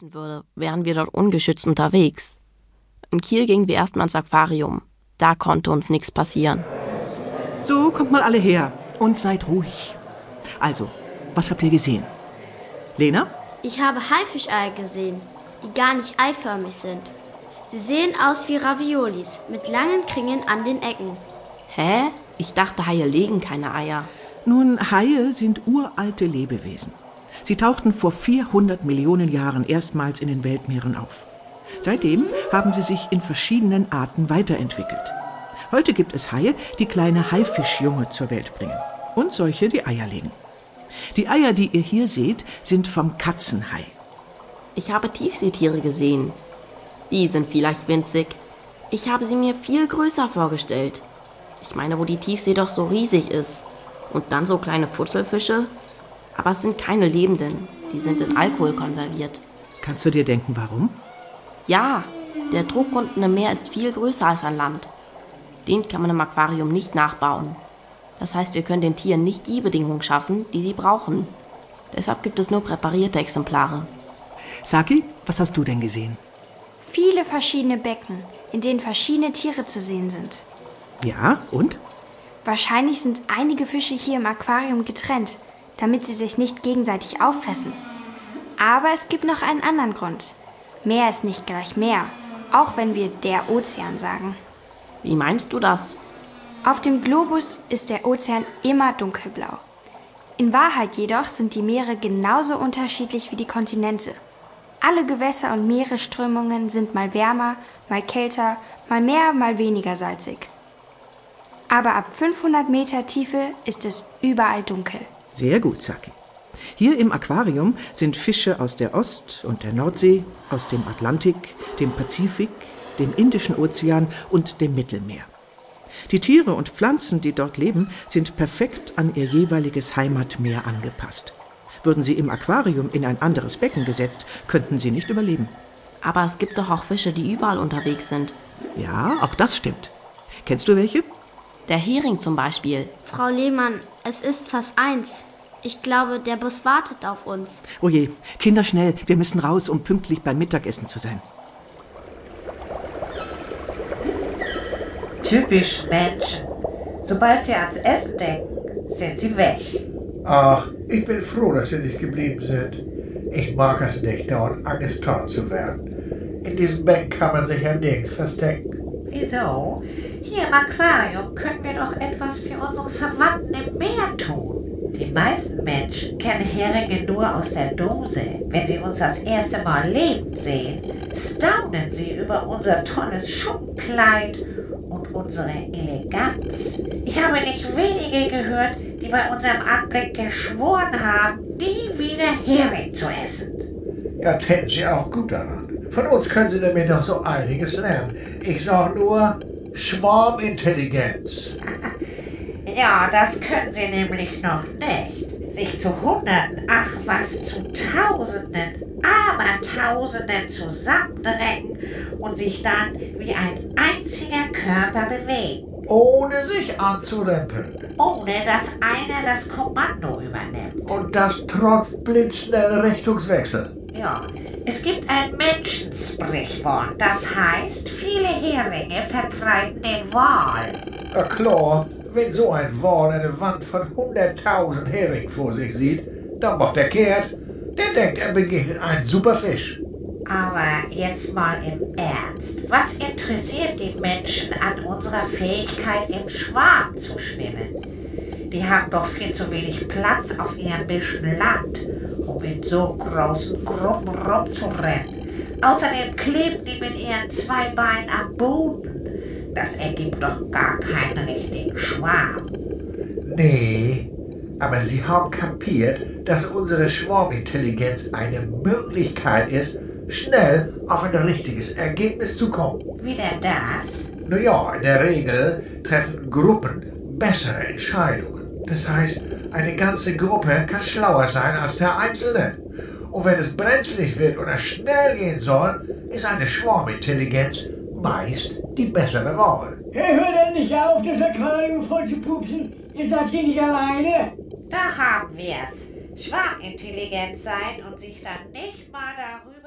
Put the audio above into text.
würde, wären wir dort ungeschützt unterwegs. In Kiel gingen wir erstmal ins Aquarium. Da konnte uns nichts passieren. So, kommt mal alle her und seid ruhig. Also, was habt ihr gesehen? Lena? Ich habe Haifischeier gesehen, die gar nicht eiförmig sind. Sie sehen aus wie Raviolis mit langen Kringen an den Ecken. Hä? Ich dachte, Haie legen keine Eier. Nun, Haie sind uralte Lebewesen. Sie tauchten vor 400 Millionen Jahren erstmals in den Weltmeeren auf. Seitdem haben sie sich in verschiedenen Arten weiterentwickelt. Heute gibt es Haie, die kleine Haifischjunge zur Welt bringen und solche, die Eier legen. Die Eier, die ihr hier seht, sind vom Katzenhai. Ich habe Tiefseetiere gesehen. Die sind vielleicht winzig. Ich habe sie mir viel größer vorgestellt. Ich meine, wo die Tiefsee doch so riesig ist. Und dann so kleine Futzelfische. Aber es sind keine Lebenden. Die sind in Alkohol konserviert. Kannst du dir denken, warum? Ja, der Druck unten im Meer ist viel größer als an Land. Den kann man im Aquarium nicht nachbauen. Das heißt, wir können den Tieren nicht die Bedingungen schaffen, die sie brauchen. Deshalb gibt es nur präparierte Exemplare. Saki, was hast du denn gesehen? Viele verschiedene Becken, in denen verschiedene Tiere zu sehen sind. Ja, und? Wahrscheinlich sind einige Fische hier im Aquarium getrennt, damit sie sich nicht gegenseitig auffressen. Aber es gibt noch einen anderen Grund. Meer ist nicht gleich Meer, auch wenn wir der Ozean sagen. Wie meinst du das? Auf dem Globus ist der Ozean immer dunkelblau. In Wahrheit jedoch sind die Meere genauso unterschiedlich wie die Kontinente. Alle Gewässer und Meeresströmungen sind mal wärmer, mal kälter, mal mehr, mal weniger salzig. Aber ab 500 Meter Tiefe ist es überall dunkel. Sehr gut, Saki. Hier im Aquarium sind Fische aus der Ost- und der Nordsee, aus dem Atlantik, dem Pazifik, dem Indischen Ozean und dem Mittelmeer. Die Tiere und Pflanzen, die dort leben, sind perfekt an ihr jeweiliges Heimatmeer angepasst. Würden sie im Aquarium in ein anderes Becken gesetzt, könnten sie nicht überleben. Aber es gibt doch auch Fische, die überall unterwegs sind. Ja, auch das stimmt. Kennst du welche? Der Hering zum Beispiel. Frau Lehmann, es ist fast eins. Ich glaube, der Bus wartet auf uns. Oh je, Kinder schnell, wir müssen raus, um pünktlich beim Mittagessen zu sein. Typisch Menschen. Sobald sie ans Essen denken, sind sie weg. Ach, ich bin froh, dass Sie nicht geblieben sind. Ich mag es nicht, dauernd angestarrt zu werden. In diesem Becken kann man sich ja nirgends verstecken. Wieso? Hier im Aquarium können wir doch etwas für unsere Verwandten im Meer tun. Die meisten Menschen kennen Heringe nur aus der Dose. Wenn sie uns das erste Mal lebend sehen, staunen sie über unser tolles Schuppenkleid und unsere Eleganz. Ich habe nicht wenige gehört, die bei unserem Anblick geschworen haben, nie wieder Hering zu essen. Ja, täten Sie auch gut daran. Von uns können Sie nämlich noch so einiges lernen. Ich sag nur Schwarmintelligenz. Ja, das können sie nämlich noch nicht. Sich zu Hunderten, ach was, zu Tausenden, Abertausenden zusammendrängen und sich dann wie ein einziger Körper bewegen. Ohne sich anzurempeln. Ohne dass einer das Kommando übernimmt. Und das trotz blitzschnellem Richtungswechsel. Ja, es gibt ein Menschensprichwort, das heißt, viele Heringe vertreiben den Wal. Ja klar, wenn so ein Wal eine Wand von 100.000 Hering vor sich sieht, dann macht er kehrt. Der denkt, er begegnet einen Superfisch. Aber jetzt mal im Ernst. Was interessiert die Menschen an unserer Fähigkeit, im Schwarm zu schwimmen? Die haben doch viel zu wenig Platz auf ihrem bisschen Land, um in so großen Gruppen rumzurennen. Außerdem kleben die mit ihren zwei Beinen am Boden. Das ergibt doch gar keinen richtigen Schwarm. Nee, aber Sie haben kapiert, dass unsere Schwarmintelligenz eine Möglichkeit ist, schnell auf ein richtiges Ergebnis zu kommen. Wie denn das? Naja, in der Regel treffen Gruppen bessere Entscheidungen. Das heißt, eine ganze Gruppe kann schlauer sein als der Einzelne. Und wenn es brenzlig wird oder schnell gehen soll, ist eine Schwarmintelligenz meist die bessere Wahl. Hey, hört endlich auf, das Aquarium voll zu pupsen. Ihr seid hier nicht alleine. Da haben wir's. Schwarmintelligent sein und sich dann nicht mal darüber